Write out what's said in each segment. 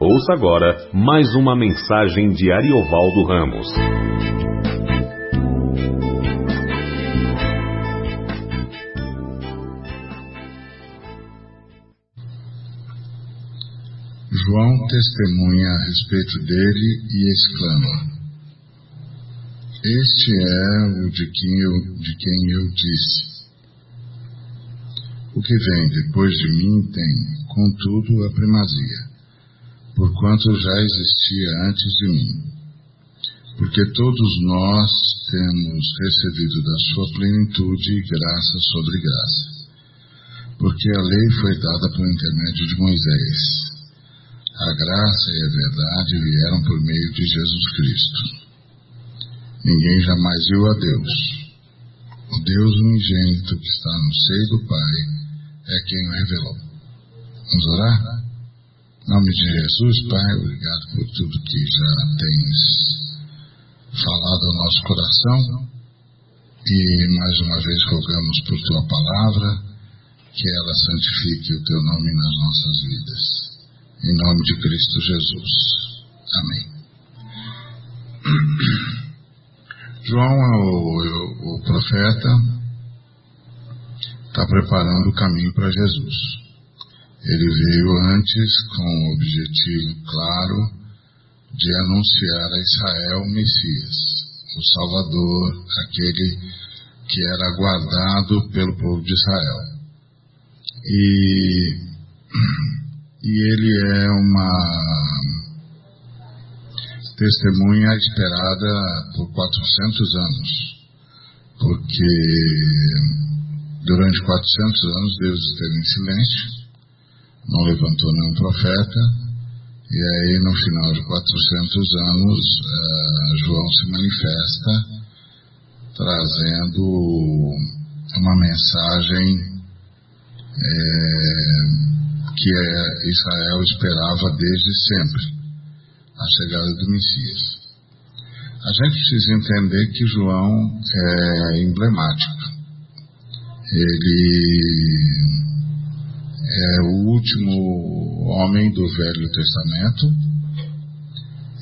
Ouça agora mais uma mensagem de Ariovaldo Ramos. João testemunha a respeito dele e exclama: Este é o de quem eu, de quem eu disse. O que vem depois de mim tem, contudo, a primazia porquanto já existia antes de mim. Porque todos nós temos recebido da sua plenitude graça sobre graça. Porque a lei foi dada por intermédio de Moisés. A graça e a verdade vieram por meio de Jesus Cristo. Ninguém jamais viu a Deus. O Deus unigênito que está no seio do Pai é quem o revelou. Vamos orar? Nome de Jesus, Pai, obrigado por tudo que já tens falado ao nosso coração. E mais uma vez rogamos por tua palavra que ela santifique o teu nome nas nossas vidas. Em nome de Cristo Jesus. Amém. João, o, o profeta, está preparando o caminho para Jesus. Ele veio antes com o objetivo claro de anunciar a Israel o Messias, o Salvador, aquele que era aguardado pelo povo de Israel. E, e ele é uma testemunha esperada por 400 anos, porque durante 400 anos Deus esteve em silêncio não levantou nenhum profeta, e aí no final de 400 anos uh, João se manifesta trazendo uma mensagem é, que é, Israel esperava desde sempre, a chegada do Messias. A gente precisa entender que João é emblemático. Ele é o último homem do Velho Testamento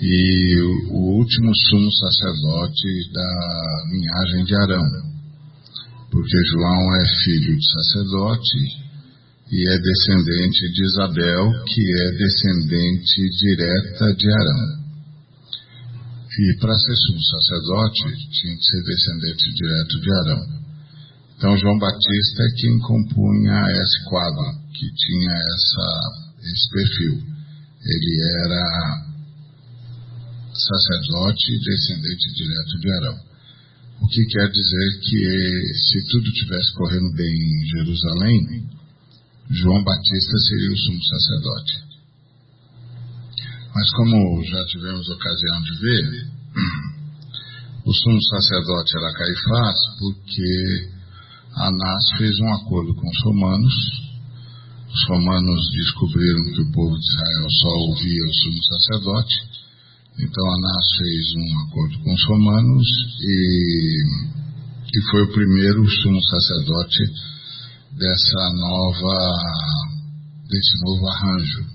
e o último sumo sacerdote da linhagem de Arão, porque João é filho de sacerdote e é descendente de Isabel, que é descendente direta de Arão. E para ser sumo sacerdote, tinha que ser descendente direto de Arão. Então, João Batista é quem compunha esse quadro que tinha essa, esse perfil. Ele era sacerdote e descendente direto de Arão. O que quer dizer que se tudo tivesse correndo bem em Jerusalém, João Batista seria o sumo sacerdote. Mas como já tivemos ocasião de ver, o sumo sacerdote era Caifás porque Anás fez um acordo com os romanos os romanos descobriram que o povo de Israel só ouvia o sumo sacerdote, então Anás fez um acordo com os romanos e, e foi o primeiro sumo sacerdote dessa nova, desse novo arranjo.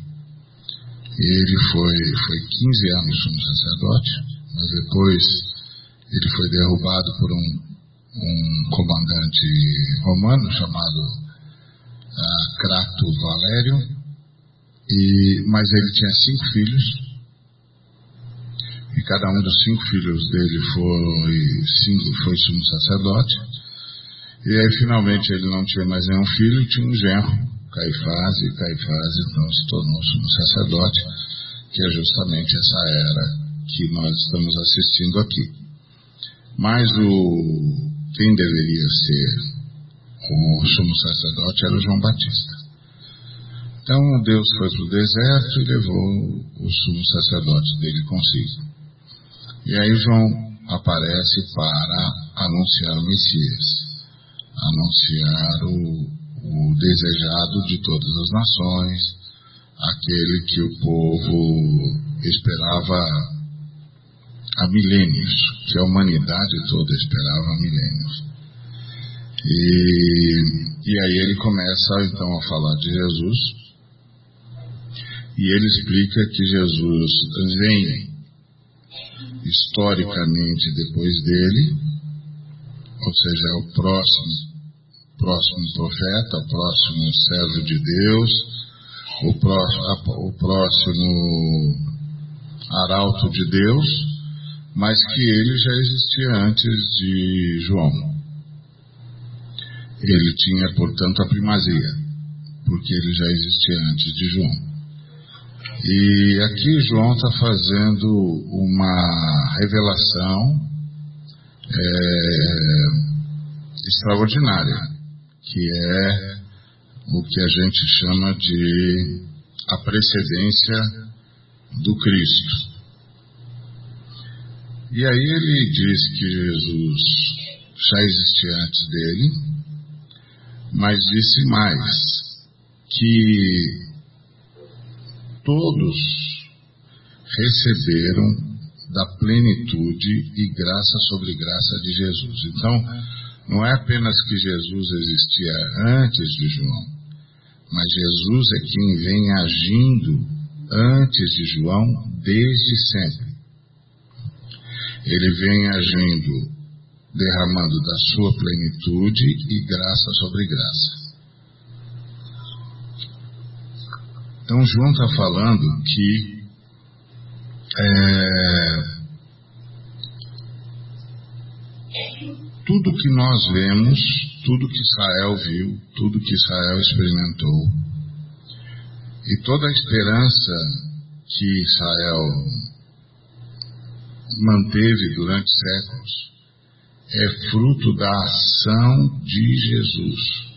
Ele foi, foi 15 anos sumo sacerdote, mas depois ele foi derrubado por um, um comandante romano chamado uh, Crato Valério, e, mas ele tinha cinco filhos, e cada um dos cinco filhos dele foi, cinco, foi sumo sacerdote, e aí finalmente ele não tinha mais nenhum filho, tinha um genro, Caifás, e Caifás então se tornou sumo sacerdote, que é justamente essa era que nós estamos assistindo aqui. Mas o quem deveria ser o sumo sacerdote era João Batista. Então Deus foi para o deserto e levou o sumo sacerdote dele consigo. E aí João aparece para anunciar o Messias, anunciar o, o desejado de todas as nações, aquele que o povo esperava há milênios, que a humanidade toda esperava há milênios. E, e aí ele começa então a falar de Jesus. E ele explica que Jesus vem historicamente depois dele, ou seja, é o próximo, próximo profeta, o próximo servo de Deus, o próximo, o próximo arauto de Deus, mas que ele já existia antes de João. Ele tinha, portanto, a primazia, porque ele já existia antes de João. E aqui João está fazendo uma revelação é, extraordinária, que é o que a gente chama de a precedência do Cristo. E aí ele diz que Jesus já existia antes dele, mas disse mais, que todos receberam da plenitude e graça sobre graça de Jesus. Então, não é apenas que Jesus existia antes de João, mas Jesus é quem vem agindo antes de João desde sempre. Ele vem agindo, derramando da sua plenitude e graça sobre graça. Então João está falando que é, tudo que nós vemos, tudo que Israel viu, tudo que Israel experimentou, e toda a esperança que Israel manteve durante séculos é fruto da ação de Jesus.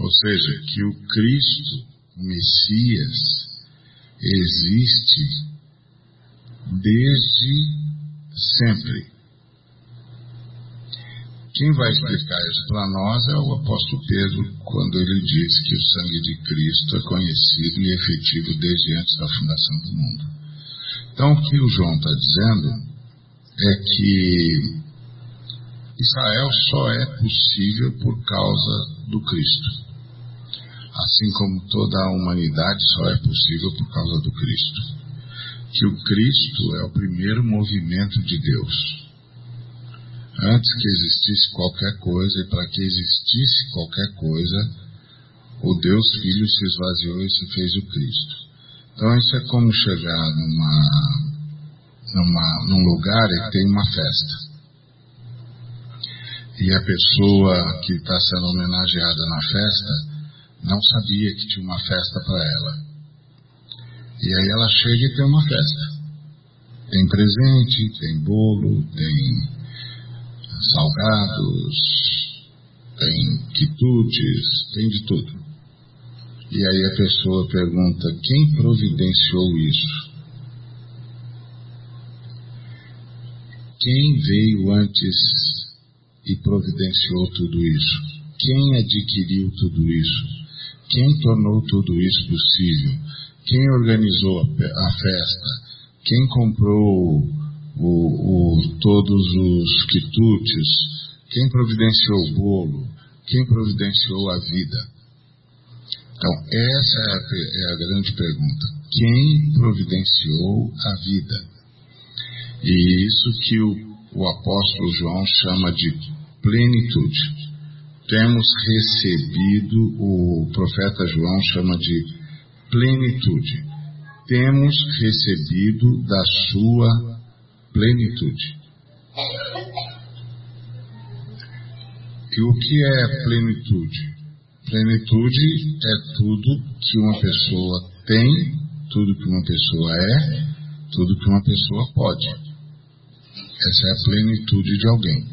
Ou seja, que o Cristo, o Messias, existe desde sempre. Quem vai explicar isso para nós é o apóstolo Pedro, quando ele diz que o sangue de Cristo é conhecido e efetivo desde antes da fundação do mundo. Então, o que o João está dizendo é que Israel só é possível por causa do Cristo assim como toda a humanidade só é possível por causa do Cristo. Que o Cristo é o primeiro movimento de Deus. Antes que existisse qualquer coisa, e para que existisse qualquer coisa, o Deus Filho se esvaziou e se fez o Cristo. Então isso é como chegar numa, numa, num lugar e tem uma festa. E a pessoa que está sendo homenageada na festa não sabia que tinha uma festa para ela. E aí ela chega e tem uma festa. Tem presente, tem bolo, tem salgados, tem quitutes, tem de tudo. E aí a pessoa pergunta: quem providenciou isso? Quem veio antes e providenciou tudo isso? Quem adquiriu tudo isso? Quem tornou tudo isso possível? Quem organizou a festa? Quem comprou o, o, todos os quitutes? Quem providenciou o bolo? Quem providenciou a vida? Então, essa é a, é a grande pergunta. Quem providenciou a vida? E isso que o, o apóstolo João chama de plenitude temos recebido, o profeta João chama de plenitude. Temos recebido da sua plenitude. E o que é plenitude? Plenitude é tudo que uma pessoa tem, tudo que uma pessoa é, tudo que uma pessoa pode. Essa é a plenitude de alguém.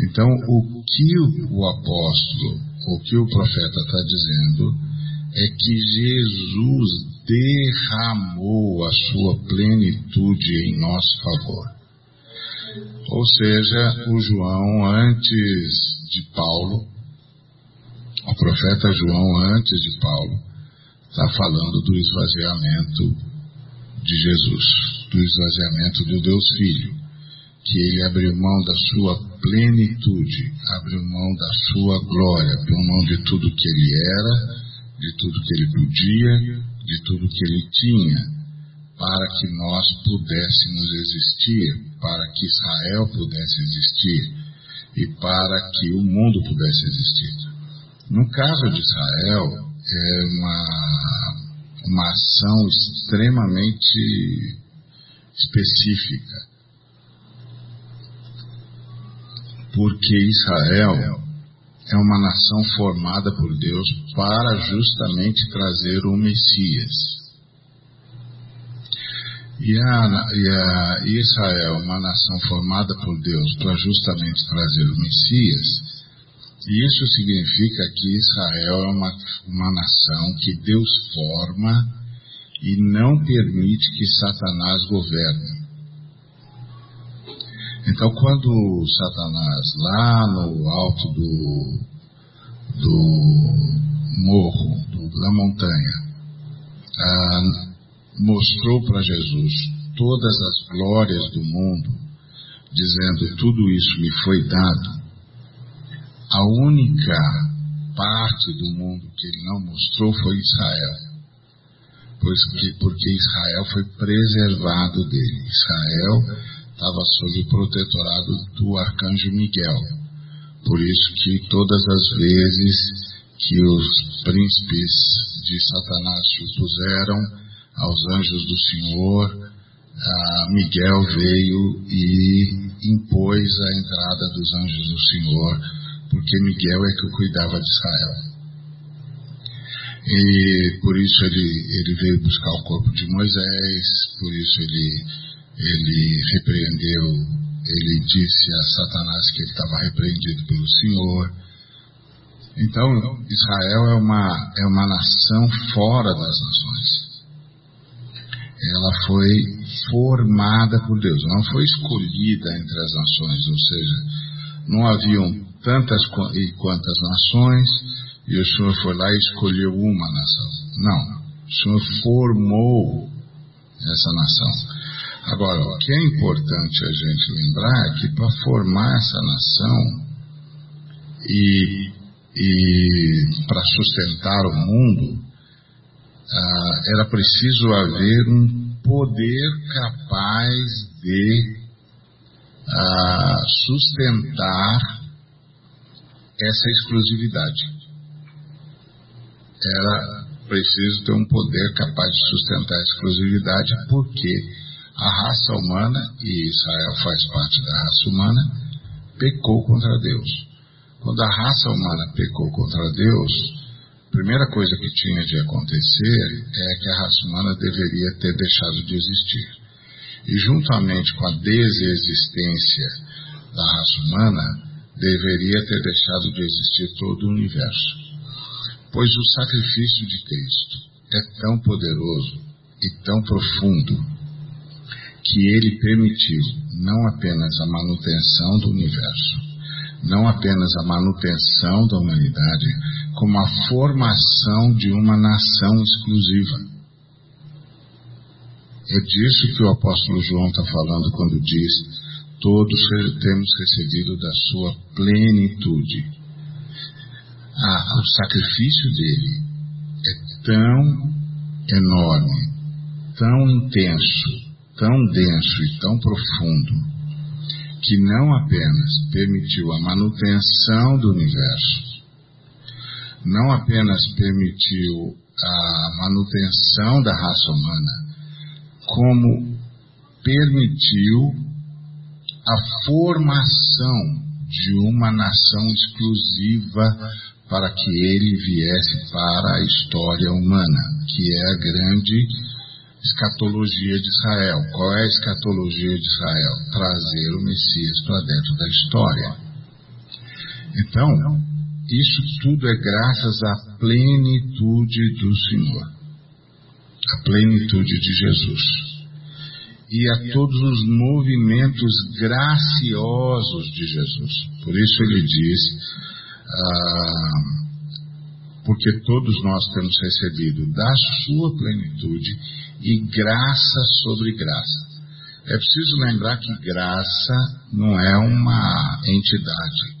Então, o que o apóstolo, o que o profeta está dizendo, é que Jesus derramou a sua plenitude em nosso favor. Ou seja, o João antes de Paulo, o profeta João antes de Paulo, está falando do esvaziamento de Jesus, do esvaziamento do Deus Filho, que ele abriu mão da sua plenitude, abriu mão da sua glória, abriu mão de tudo que ele era de tudo que ele podia, de tudo que ele tinha, para que nós pudéssemos existir, para que Israel pudesse existir e para que o mundo pudesse existir. No caso de Israel, é uma, uma ação extremamente específica. Porque Israel é uma nação formada por Deus para justamente trazer o Messias. E, a, e a Israel, uma nação formada por Deus para justamente trazer o Messias, isso significa que Israel é uma, uma nação que Deus forma e não permite que Satanás governe. Então, quando Satanás, lá no alto do, do morro, do, da montanha, ah, mostrou para Jesus todas as glórias do mundo, dizendo: Tudo isso me foi dado a única parte do mundo que ele não mostrou foi Israel. Pois que, porque Israel foi preservado dele. Israel estava sob o protetorado do arcanjo Miguel. Por isso que todas as vezes que os príncipes de Satanás se opuseram aos anjos do Senhor, Miguel veio e impôs a entrada dos anjos do Senhor porque Miguel é que cuidava de Israel. E por isso ele, ele veio buscar o corpo de Moisés, por isso ele, ele repreendeu, ele disse a Satanás que ele estava repreendido pelo Senhor. Então, Israel é uma, é uma nação fora das nações. Ela foi formada por Deus, não foi escolhida entre as nações, ou seja, não haviam tantas e quantas nações, e o Senhor foi lá e escolheu uma nação. Não, o Senhor formou essa nação. Agora, o que é importante a gente lembrar é que para formar essa nação e, e para sustentar o mundo, ah, era preciso haver um poder capaz de ah, sustentar essa exclusividade. Era preciso ter um poder capaz de sustentar a exclusividade, porque a raça humana, e Israel faz parte da raça humana, pecou contra Deus. Quando a raça humana pecou contra Deus, a primeira coisa que tinha de acontecer é que a raça humana deveria ter deixado de existir. E juntamente com a desexistência da raça humana, deveria ter deixado de existir todo o universo. Pois o sacrifício de Cristo é tão poderoso e tão profundo que ele permitiu não apenas a manutenção do universo, não apenas a manutenção da humanidade, como a formação de uma nação exclusiva. É disso que o apóstolo João está falando quando diz todos temos recebido da sua plenitude. Ah, o sacrifício dele é tão enorme, tão intenso, tão denso e tão profundo, que não apenas permitiu a manutenção do universo, não apenas permitiu a manutenção da raça humana, como permitiu a formação de uma nação exclusiva para que ele viesse para a história humana, que é a grande escatologia de Israel. Qual é a escatologia de Israel? Trazer o Messias para dentro da história. Então, isso tudo é graças à plenitude do Senhor, a plenitude de Jesus e a todos os movimentos graciosos de Jesus. Por isso ele diz, ah, porque todos nós temos recebido da sua plenitude e graça sobre graça. É preciso lembrar que graça não é uma entidade.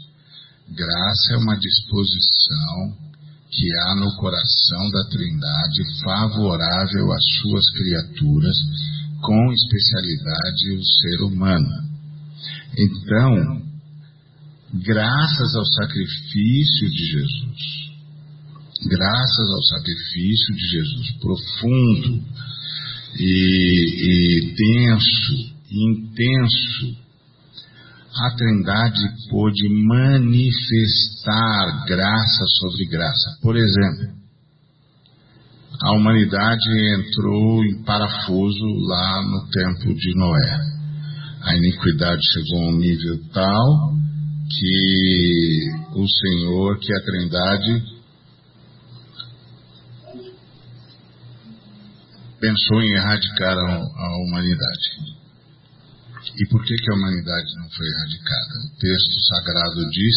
Graça é uma disposição que há no coração da Trindade favorável às suas criaturas, com especialidade o ser humano. Então, graças ao sacrifício de Jesus, graças ao sacrifício de Jesus profundo e, e denso, intenso, a Trindade pôde manifestar graça sobre graça. Por exemplo, a humanidade entrou em parafuso lá no tempo de Noé. A iniquidade chegou a um nível tal que o Senhor, que a Trindade, pensou em erradicar a, a humanidade. E por que, que a humanidade não foi erradicada? O texto sagrado diz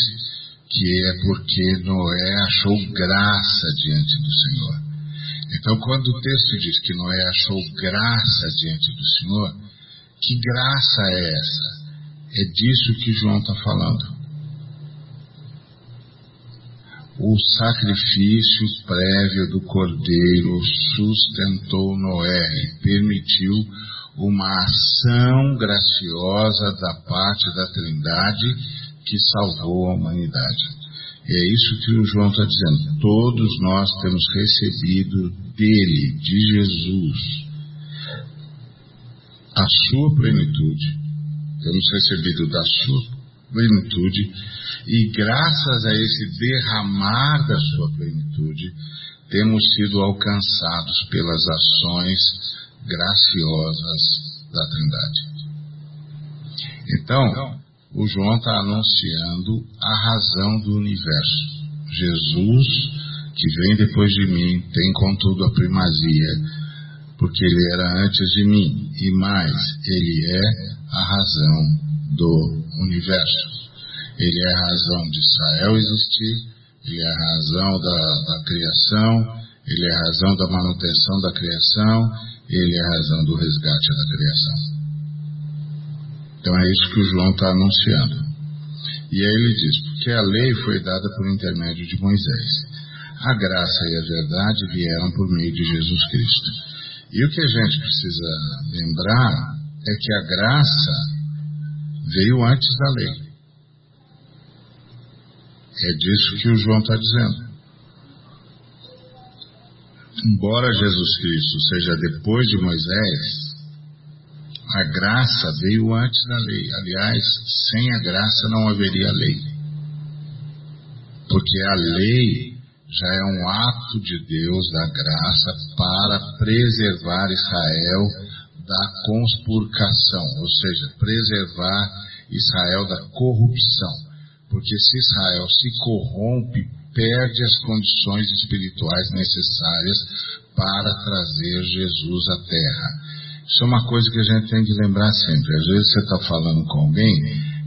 que é porque Noé achou graça diante do Senhor. Então, quando o texto diz que Noé achou graça diante do Senhor, que graça é essa? É disso que João está falando. O sacrifício prévio do cordeiro sustentou Noé e permitiu uma ação graciosa da parte da Trindade que salvou a humanidade. E é isso que o João está dizendo. Todos nós temos recebido dele, de Jesus, a sua plenitude. Temos recebido da sua plenitude e graças a esse derramar da sua plenitude, temos sido alcançados pelas ações graciosas da Trindade. Então, o João está anunciando a razão do universo. Jesus, que vem depois de mim, tem contudo a primazia, porque ele era antes de mim, e mais, ele é a razão do universo. Ele é a razão de Israel existir, ele é a razão da, da criação, ele é a razão da manutenção da criação, ele é a razão do resgate da criação. Então é isso que o João está anunciando. E aí ele diz: porque a lei foi dada por intermédio de Moisés. A graça e a verdade vieram por meio de Jesus Cristo. E o que a gente precisa lembrar é que a graça veio antes da lei. É disso que o João está dizendo. Embora Jesus Cristo seja depois de Moisés, a graça veio antes da lei. Aliás, sem a graça não haveria lei. Porque a lei já é um ato de Deus da graça para preservar Israel da conspurcação, ou seja, preservar Israel da corrupção. Porque se Israel se corrompe, perde as condições espirituais necessárias para trazer Jesus à terra. Isso é uma coisa que a gente tem que lembrar sempre. Às vezes você está falando com alguém,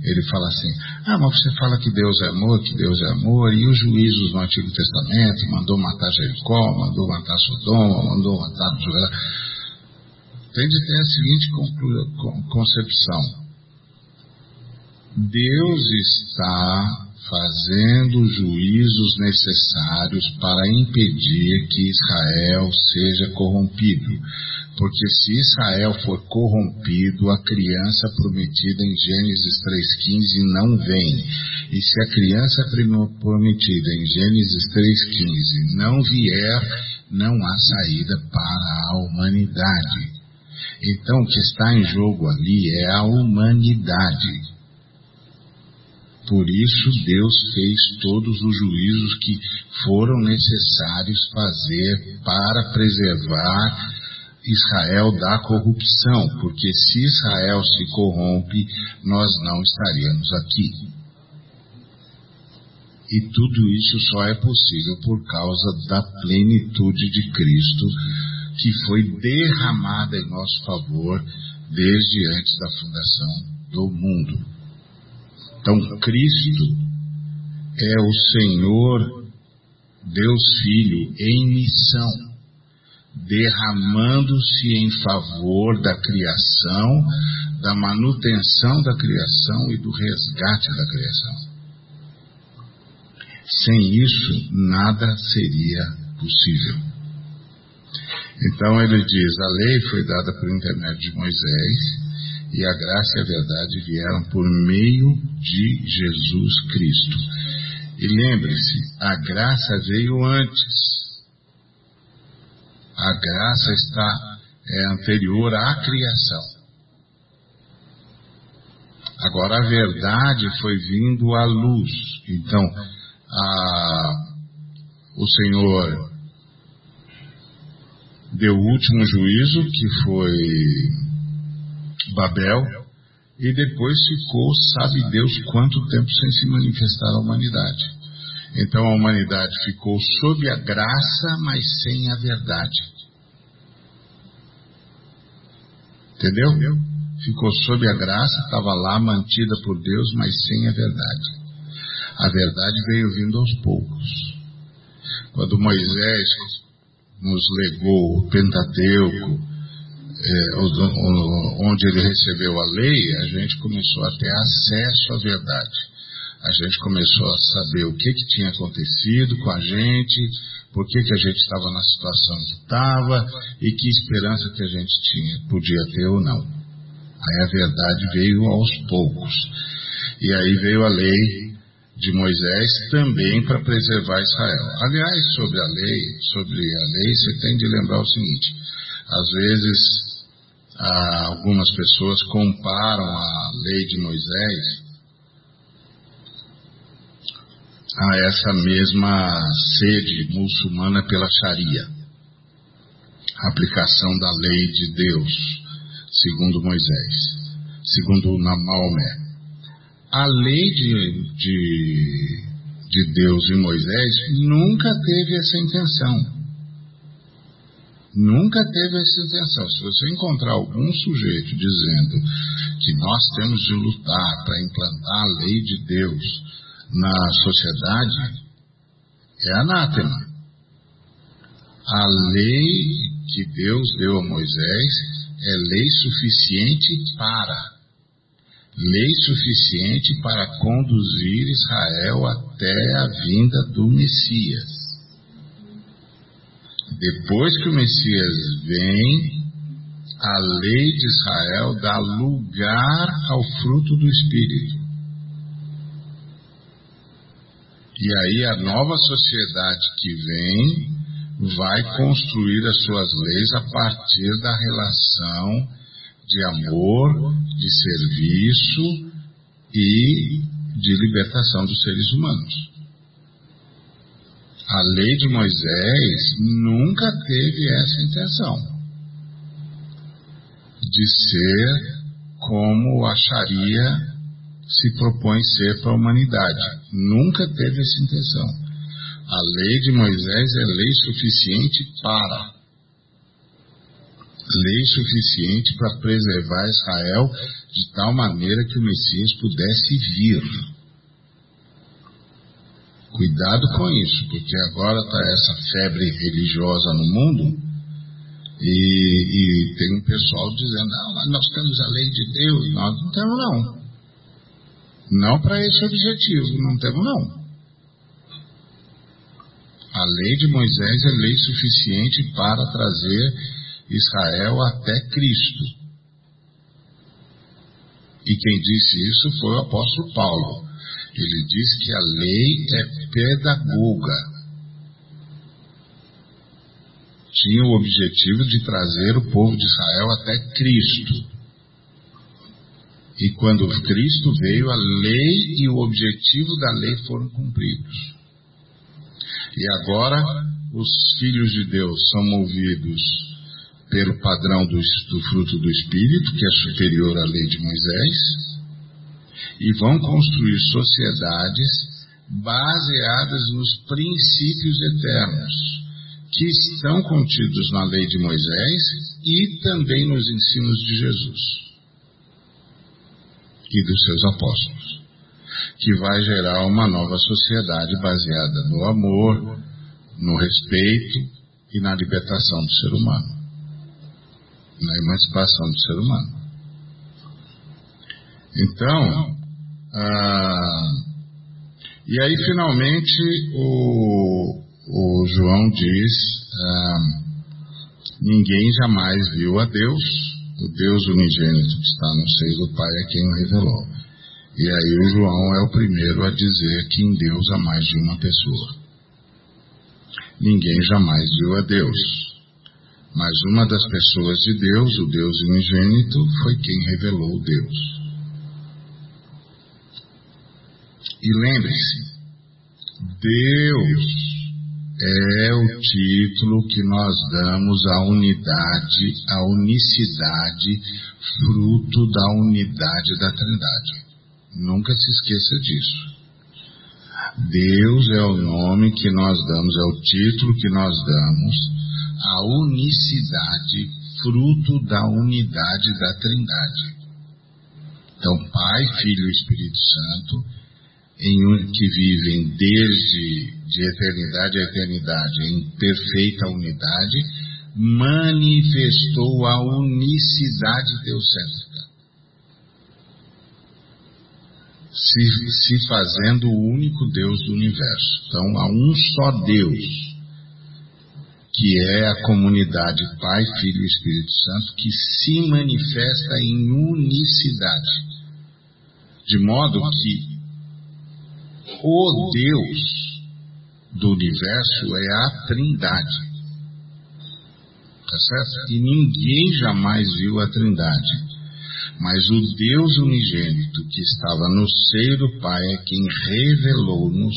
ele fala assim: Ah, mas você fala que Deus é amor, que Deus é amor, e os juízos no Antigo Testamento mandou matar Jericó, mandou matar Sodoma, mandou matar. Tem de ter a seguinte concepção: Deus está fazendo os juízos necessários para impedir que Israel seja corrompido. Porque se Israel for corrompido, a criança prometida em Gênesis 3,15 não vem. E se a criança prometida em Gênesis 3,15 não vier, não há saída para a humanidade. Então, o que está em jogo ali é a humanidade. Por isso Deus fez todos os juízos que foram necessários fazer para preservar Israel da corrupção, porque se Israel se corrompe, nós não estaríamos aqui. E tudo isso só é possível por causa da plenitude de Cristo, que foi derramada em nosso favor desde antes da fundação do mundo. Então, Cristo é o Senhor, Deus Filho, em missão, derramando-se em favor da criação, da manutenção da criação e do resgate da criação. Sem isso, nada seria possível. Então ele diz: a lei foi dada por intermédio de Moisés e a graça e a verdade vieram por meio de Jesus Cristo. E lembre-se, a graça veio antes. A graça está é anterior à criação. Agora a verdade foi vindo à luz. Então, a, o Senhor deu o último juízo, que foi Babel, e depois ficou, sabe Deus quanto tempo sem se manifestar a humanidade. Então a humanidade ficou sob a graça, mas sem a verdade. Entendeu? Ficou sob a graça, estava lá mantida por Deus, mas sem a verdade. A verdade veio vindo aos poucos. Quando Moisés nos legou o Pentateuco, é, onde ele recebeu a lei, a gente começou a ter acesso à verdade. A gente começou a saber o que, que tinha acontecido com a gente, por que, que a gente estava na situação que estava e que esperança que a gente tinha, podia ter ou não. Aí a verdade veio aos poucos. E aí veio a lei de Moisés também para preservar Israel. Aliás, sobre a lei, sobre a lei, você tem de lembrar o seguinte: às vezes algumas pessoas comparam a lei de Moisés a essa mesma sede muçulmana pela Sharia, a aplicação da lei de Deus, segundo Moisés, segundo Maomé. A lei de, de, de Deus e Moisés nunca teve essa intenção. Nunca teve essa intenção. Se você encontrar algum sujeito dizendo que nós temos de lutar para implantar a lei de Deus na sociedade é anátema. A lei que Deus deu a Moisés é lei suficiente para lei suficiente para conduzir Israel até a vinda do Messias. Depois que o Messias vem, a lei de Israel dá lugar ao fruto do Espírito. E aí a nova sociedade que vem vai construir as suas leis a partir da relação de amor, de serviço e de libertação dos seres humanos. A lei de Moisés nunca teve essa intenção de ser como a Sharia se propõe ser para a humanidade. Nunca teve essa intenção. A lei de Moisés é lei suficiente para. Lei suficiente para preservar Israel de tal maneira que o Messias pudesse vir. Cuidado com isso, porque agora está essa febre religiosa no mundo e, e, tem um pessoal dizendo: mas nós temos a lei de Deus. Nós não temos, não. Não para esse objetivo, não temos não. A lei de Moisés é lei suficiente para trazer Israel até Cristo. E quem disse isso foi o apóstolo Paulo. Ele disse que a lei é pedagoga. Tinha o objetivo de trazer o povo de Israel até Cristo. E quando Cristo veio, a lei e o objetivo da lei foram cumpridos. E agora os filhos de Deus são movidos pelo padrão do, do fruto do Espírito, que é superior à lei de Moisés, e vão construir sociedades baseadas nos princípios eternos, que estão contidos na lei de Moisés e também nos ensinos de Jesus e dos seus apóstolos, que vai gerar uma nova sociedade baseada no amor, no respeito e na libertação do ser humano, na emancipação do ser humano. Então, ah, E aí, finalmente, o, o João diz: ah, Ninguém jamais viu a Deus, o Deus unigênito que está no seio do Pai é quem o revelou. E aí, o João é o primeiro a dizer que em Deus há mais de uma pessoa. Ninguém jamais viu a Deus. Mas uma das pessoas de Deus, o Deus unigênito, foi quem revelou Deus. E lembre-se, Deus é o título que nós damos à unidade, à unicidade, fruto da unidade da Trindade. Nunca se esqueça disso. Deus é o nome que nós damos, é o título que nós damos à unicidade, fruto da unidade da Trindade. Então, Pai, Filho e Espírito Santo, em, que vivem desde de eternidade a eternidade em perfeita unidade, manifestou a unicidade teocêntrica, se, se fazendo o único Deus do universo. Então, há um só Deus, que é a comunidade Pai, Filho e Espírito Santo, que se manifesta em unicidade. De modo que o Deus do universo é a Trindade. Tá certo? E ninguém jamais viu a Trindade. Mas o Deus unigênito que estava no seio do Pai é quem revelou-nos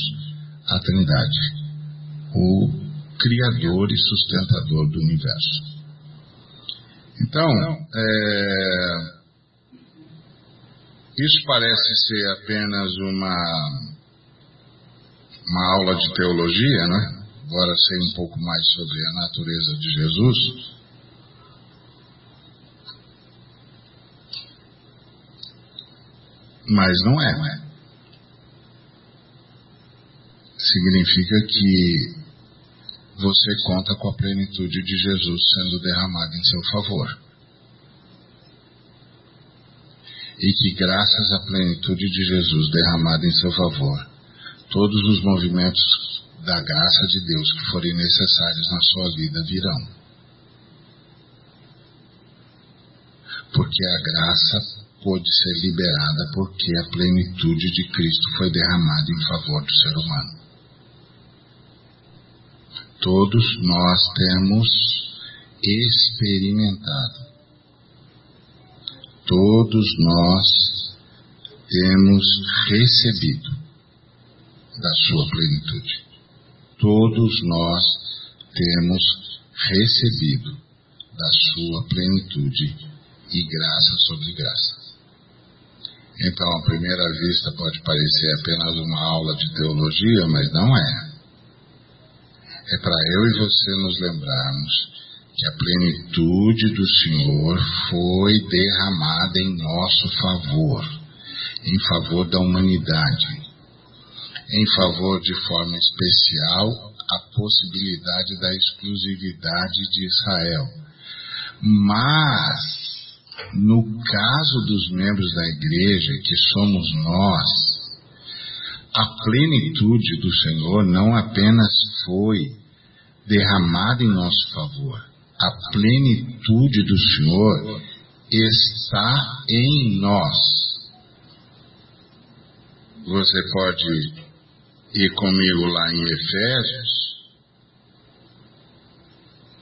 a Trindade. O Criador e sustentador do universo. Então, é, isso parece ser apenas uma uma aula de teologia, né? Agora sei um pouco mais sobre a natureza de Jesus. Mas não é. Né? Significa que você conta com a plenitude de Jesus sendo derramada em seu favor. E que graças à plenitude de Jesus derramada em seu favor, todos os movimentos da graça de Deus que forem necessários na sua vida virão. Porque a graça pôde ser liberada porque a plenitude de Cristo foi derramada em favor do ser humano. Todos nós temos experimentado, todos nós temos recebido da sua plenitude. Todos nós temos recebido da sua plenitude e graça sobre graça. Então, à primeira vista, pode parecer apenas uma aula de teologia, mas não é. É para eu e você nos lembrarmos que a plenitude do Senhor foi derramada em nosso favor, em favor da humanidade, em favor de forma especial a possibilidade da exclusividade de Israel. Mas, no caso dos membros da igreja, que somos nós, a plenitude do Senhor não apenas foi derramada em nosso favor, a plenitude do Senhor está em nós. Você pode ir comigo lá em Efésios,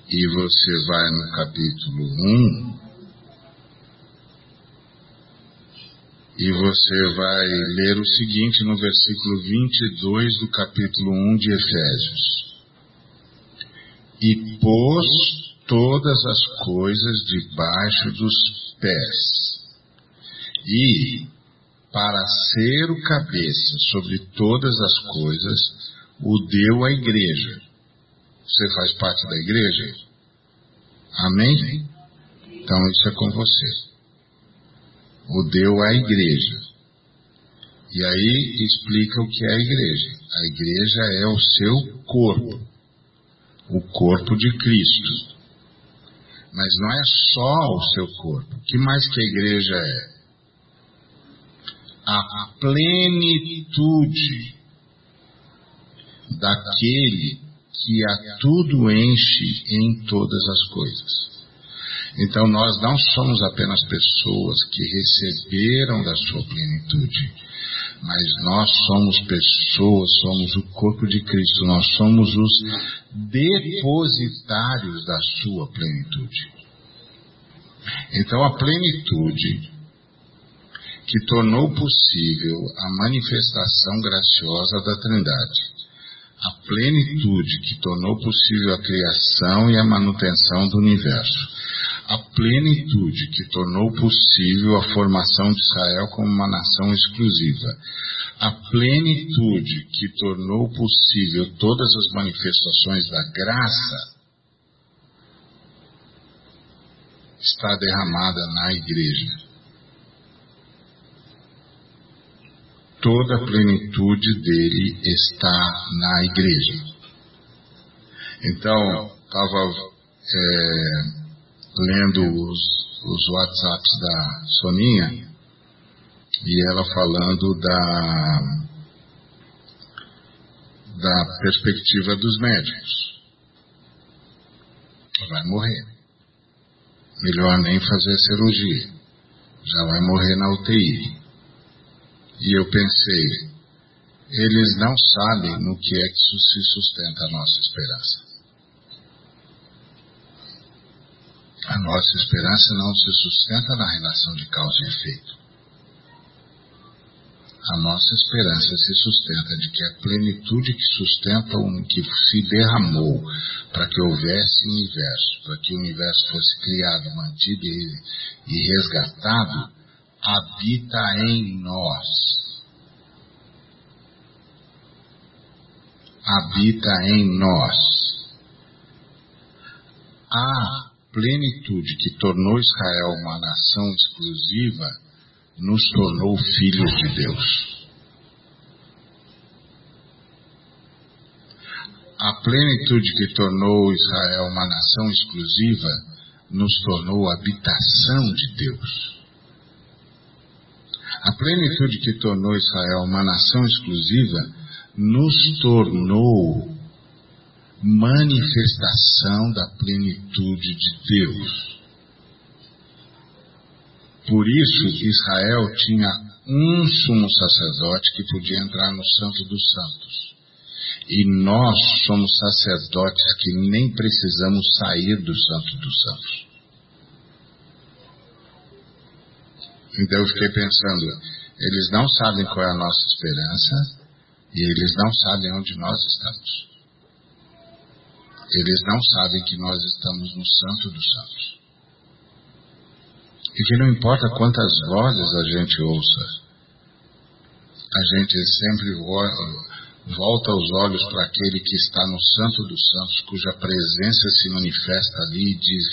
e você vai no capítulo 1, e você vai ler o seguinte no versículo 22 do capítulo 1 de Efésios. E pôs todas as coisas debaixo dos pés, e para ser o cabeça sobre todas as coisas, o deu à igreja. Você faz parte da igreja? Amém? Então isso é com você. O deu à igreja. E aí explica o que é a igreja. A igreja é o seu corpo, o corpo de Cristo. Mas não é só o seu corpo. O que mais que a igreja é? A plenitude daquele que a tudo enche em todas as coisas. Então nós não somos apenas pessoas que receberam da sua plenitude, mas nós somos pessoas, somos o corpo de Cristo, nós somos os depositários da sua plenitude. Então a plenitude que tornou possível a manifestação graciosa da Trindade, a plenitude que tornou possível a criação e a manutenção do universo, a plenitude que tornou possível a formação de Israel como uma nação exclusiva, a plenitude que tornou possível todas as manifestações da graça, está derramada na igreja. Toda a plenitude dele está na igreja. Então, estava é, lendo os, os WhatsApps da Soninha e ela falando da, da perspectiva dos médicos. Vai morrer. Melhor nem fazer cirurgia. Já vai morrer na UTI. E eu pensei, eles não sabem no que é que se sustenta a nossa esperança. A nossa esperança não se sustenta na relação de causa e efeito. A nossa esperança se sustenta de que a plenitude que sustenta o que se derramou para que houvesse universo, para que o universo fosse criado, mantido e, resgatado, habita em nós. Habita em nós. A plenitude que tornou Israel uma nação exclusiva, nos tornou filhos de Deus. A plenitude que tornou Israel uma nação exclusiva, nos tornou habitação de Deus. A plenitude que tornou Israel uma nação exclusiva, nos tornou manifestação da plenitude de Deus. Por isso, Israel tinha um sumo sacerdote que podia entrar no Santo dos Santos. E nós somos sacerdotes que nem precisamos sair do Santo dos Santos. Então eu fiquei pensando, eles não sabem qual é a nossa esperança e eles não sabem onde nós estamos. Eles não sabem que nós estamos no Santo dos Santos. E que não importa quantas vozes a gente ouça, a gente sempre volta os olhos para aquele que está no Santo dos Santos, cuja presença se manifesta ali e, diz,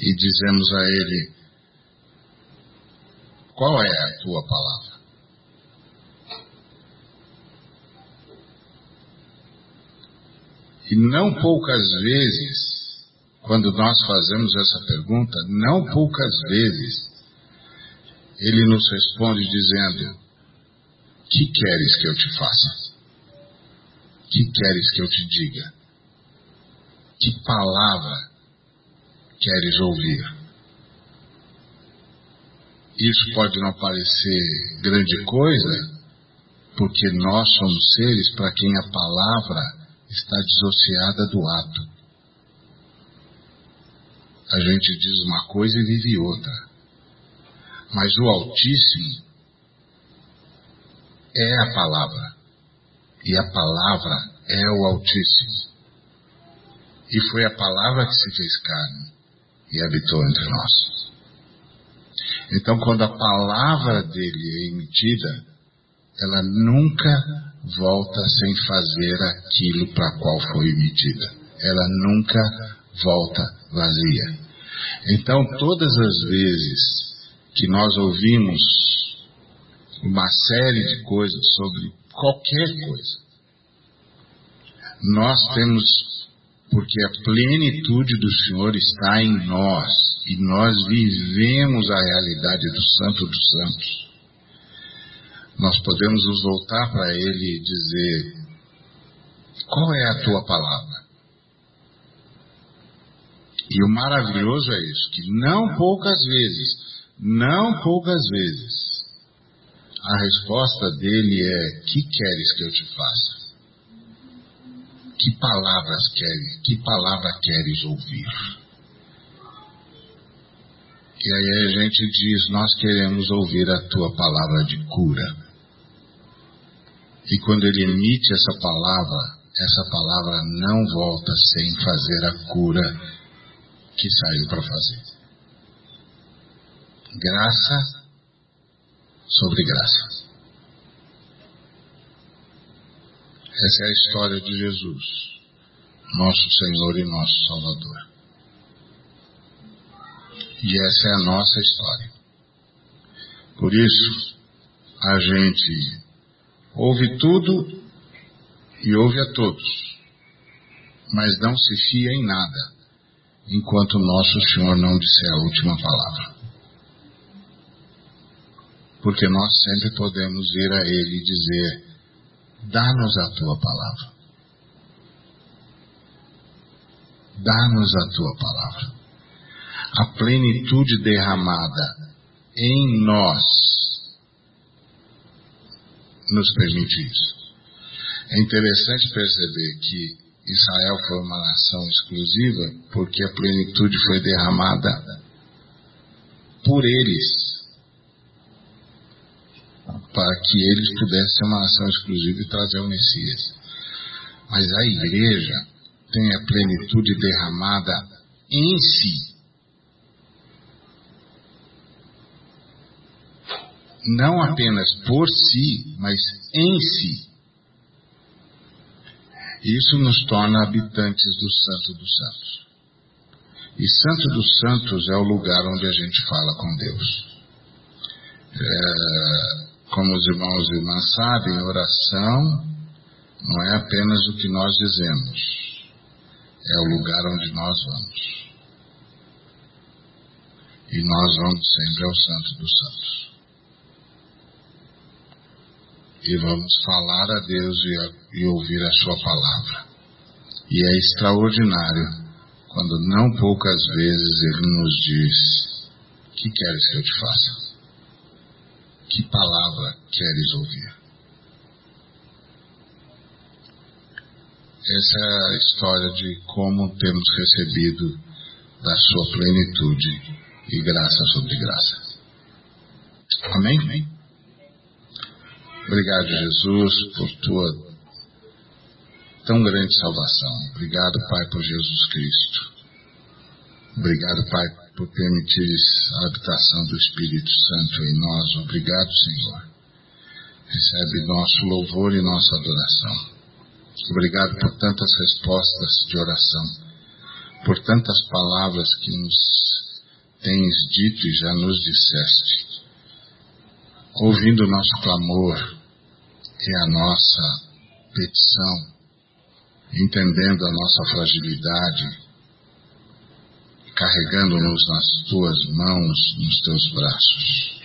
e dizemos a ele: Qual é a tua palavra? E não poucas vezes, quando nós fazemos essa pergunta, não poucas vezes, ele nos responde dizendo: Que queres que eu te faça? Que queres que eu te diga? Que palavra queres ouvir? Isso pode não parecer grande coisa, porque nós somos seres para quem a palavra está dissociada do ato. A gente diz uma coisa e vive outra. Mas o Altíssimo é a palavra. E a palavra é o Altíssimo. E foi a palavra que se fez carne e habitou entre nós. Então, quando a palavra dele é emitida, ela nunca volta sem fazer aquilo para qual foi emitida. Ela nunca volta vazia. Então, todas as vezes que nós ouvimos uma série de coisas sobre qualquer coisa, nós temos, porque a plenitude do Senhor está em nós e nós vivemos a realidade do Santo dos Santos nós podemos nos voltar para Ele e dizer: Qual é a tua palavra? E o maravilhoso é isso, que não poucas vezes, não poucas vezes, a resposta dele é: Que queres que eu te faça? Que palavras queres? Que palavra queres ouvir? E aí a gente diz: Nós queremos ouvir a tua palavra de cura. E quando ele emite essa palavra, essa palavra não volta sem fazer a cura que saiu para fazer. Graça sobre graça. Essa é a história de Jesus, nosso Senhor e nosso Salvador. E essa é a nossa história. Por isso, a gente ouve tudo e ouve a todos, mas não se fia em nada enquanto nosso Senhor não disser a última palavra. Porque nós sempre podemos ir a Ele e dizer: dá-nos a tua palavra. Dá-nos a tua palavra. A plenitude derramada em nós nos permite isso. É interessante perceber que Israel foi uma nação exclusiva porque a plenitude foi derramada por eles, para que eles pudessem ser uma nação exclusiva e trazer o Messias. Mas a igreja tem a plenitude derramada em si. Não apenas por si, mas em si. Isso nos torna habitantes do Santo dos Santos. E Santo dos Santos é o lugar onde a gente fala com Deus. É, como os irmãos e irmãs sabem, oração não é apenas o que nós dizemos, é o lugar onde nós vamos. E nós vamos sempre ao Santo dos Santos. e vamos falar a Deus e, a, e ouvir a Sua palavra. E é extraordinário quando não poucas vezes Ele nos diz: Que queres que eu te faça? Que palavra queres ouvir? Essa é a história de como temos recebido da Sua plenitude e graça sobre graça. Amém? Amém? Obrigado, Jesus, por tua tão grande salvação. Obrigado, Pai, por Jesus Cristo. Obrigado, Pai, por permitires a habitação do Espírito Santo em nós. Obrigado, Senhor. Recebe nosso louvor e nossa adoração. Obrigado por tantas respostas de oração, por tantas palavras que nos tens dito e já nos disseste ouvindo o nosso clamor e a nossa petição, entendendo a nossa fragilidade, carregando-nos nas tuas mãos, nos teus braços.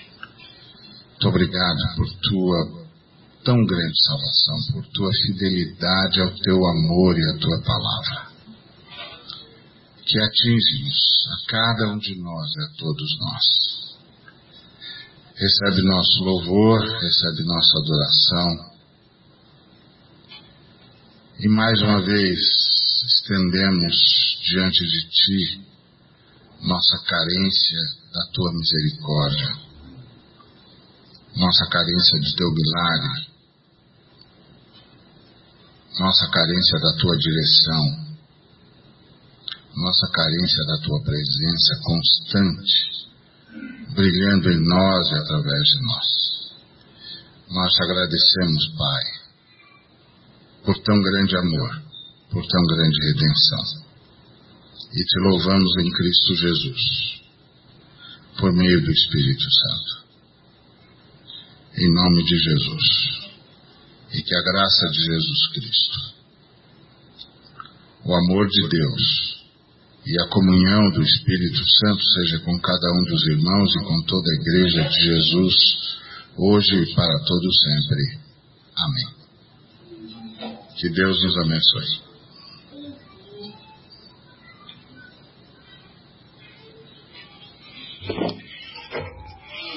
Muito obrigado por tua tão grande salvação, por tua fidelidade ao teu amor e à tua palavra, que atinge-nos a cada um de nós e a todos nós recebe nosso louvor, recebe nossa adoração. E mais uma vez estendemos diante de Ti nossa carência da Tua misericórdia, nossa carência de Teu milagre, nossa carência da Tua direção, nossa carência da Tua presença constante brilhando em nós e através de nós. Nós te agradecemos, Pai, por tão grande amor, por tão grande redenção. E te louvamos em Cristo Jesus, por meio do Espírito Santo. Em nome de Jesus. E que a graça de Jesus Cristo, o amor de Deus, e a comunhão do Espírito Santo seja com cada um dos irmãos e com toda a Igreja de Jesus, hoje e para todo sempre. Amém. Que Deus nos abençoe.